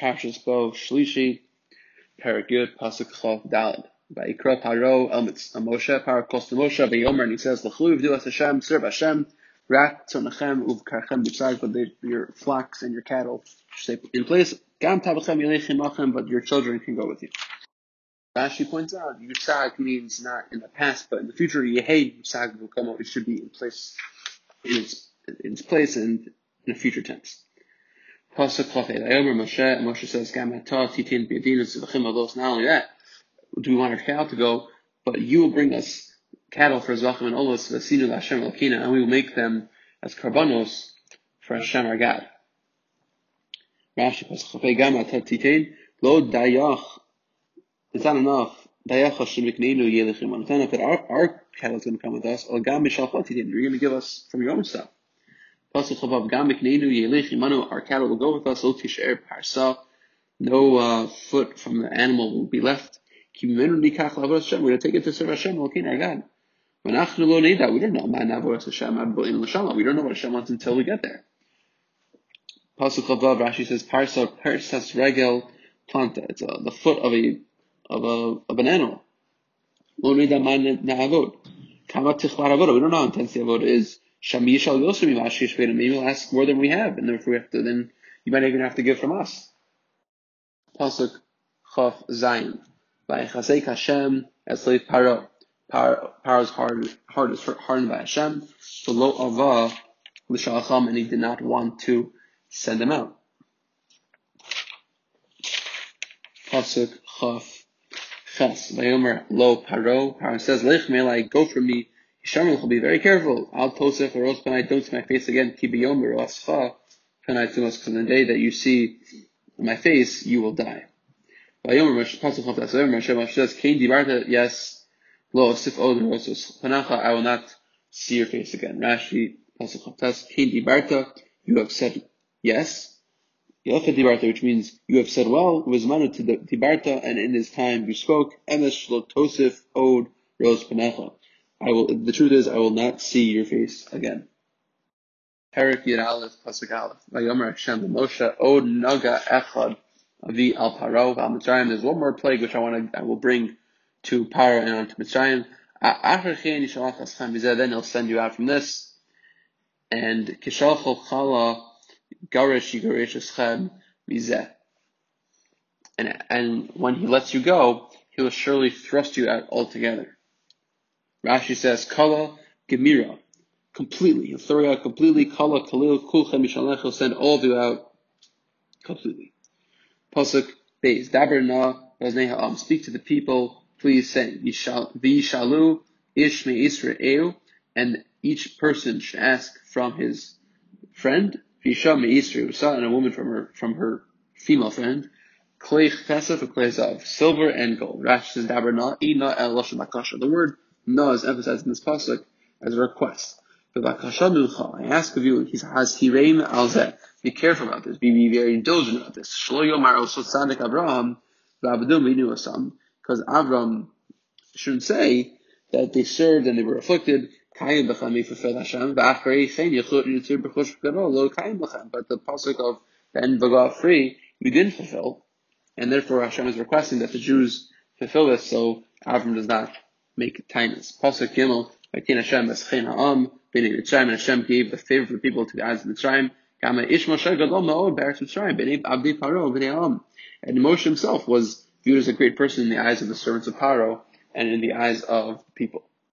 Parshas Bo Shlishi, Paragud, Pasuk Chav Dalad. Vayikra Paro El Moshe, Paro calls Vayomer, and he says, L'chlu v'du as Hashem, serve Hashem, rak tzonachem uvkarchem b'tzag, but your flocks and your cattle stay in place. Gam tabachem yelechim machem, but your children can go with you. Rashi points out, Yusag means not in the past, but in the future, Yehei Yusag will come out. It should be in place, in its, in its place and in a future tense. Pasuk Chafei Layomer Moshe, Moshe says, Gam titin b'yadinu tzivachim alos. Not only that, do we want our cattle to go, but you will bring us cattle for Zvachim and Olos, Vasinu Hashem Elkina, and we will make them as karbanos for Hashem our God. Rashi Pasuk Chafei Gam titin, Lo Dayach, it's not enough. Dayach Hashem Ikneinu Yelechim. It's not enough that our, our cattle is going to come with us, Or Gam you're going to give us from your own stuff. Our cattle will go with us, no uh, foot from the animal will be left. We're going to take it to serve Hashem, okay, our God. We don't know We don't know what Hashem wants until we get there. Pasuk Chavav Rashi says Parsa Persas Regel Planta. It's uh, the foot of a of a of an animal. We don't know how intense the avoda is. Maybe we'll ask more than we have, and if we have to, then you might even have to give from us. Pasuk Chaf Zion by Chazek Hashem as slave Paro. Paro's heart, heart is hardened by Hashem. So lo ava l'shalacham, and he did not want to send them out. Pasuk Chaf Ches. Vayomer lo Paro. Paro says, Lech melai, go from me. Yishamel will be very careful. Al tosef or ros panai, don't see my face again. Ki biyomer ascha panai tumas, because the day that you see my face, you will die. Pasuk says, Kain dibarta, yes. Lo osif od rosos panacha, I will not see your face again. Rashi Pasuk Chaf Ches. Kain dibarta, you have said yes. Yelcha dibarta, which means you have said well, was manu to dibarta, and in his time you spoke. Emes shlo tosif od ros panecha. I will. The truth is, I will not see your face again. Perik Aleph Pasuk Aleph. Vayomer Hashem Moshe Od Naga Echad Avi Al Paro Mitzrayim. There's one more plague which I want to. I will bring to Paro and onto Mitzrayim. Then he'll send you out from this. And Kishalchol Chala Garish. And, and when he lets you go, he will surely thrust you out altogether. Rashi says, Kala Gemira. Completely. He'll throw you out completely. Kala Kalil Kulchem Mishalech. He'll send all of you out completely. Pasuk Beis. Daber Na Vaznei Speak to the people. Please say, Vishalu Ishme Israel. And each person should ask from his friend Isha me'isri and a woman from her from her female friend. Klei chesed of silver and gold. Rash says daber na ina el The word na is emphasized in this pasuk as a request. I ask of you, he has hireim Be careful about this. Be, be very diligent about this. Yomar al tzadik Abraham. Because Avram shouldn't say that they served and they were afflicted. But the pasuk of ben v'gav free, we didn't fulfill, and therefore Hashem is requesting that the Jews fulfill this, so Avram does not make tainas. Pasuk Gimel, v'tin Hashem eschen ha'am, b'nei Mitzrayim, and Hashem gave the favor for the people to the eyes of Mitzrayim, Kama ish Moshe gadol ma'od b'eretz Mitzrayim, b'nei abdi paro, b'nei ha'am. And Moshe himself was viewed as a great person in the eyes of the servants of Paro, and in the eyes of people.